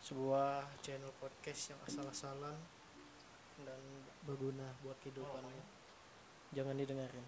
sebuah channel podcast yang asal-asalan dan berguna buat kehidupan. Oh, iya. Jangan didengarin.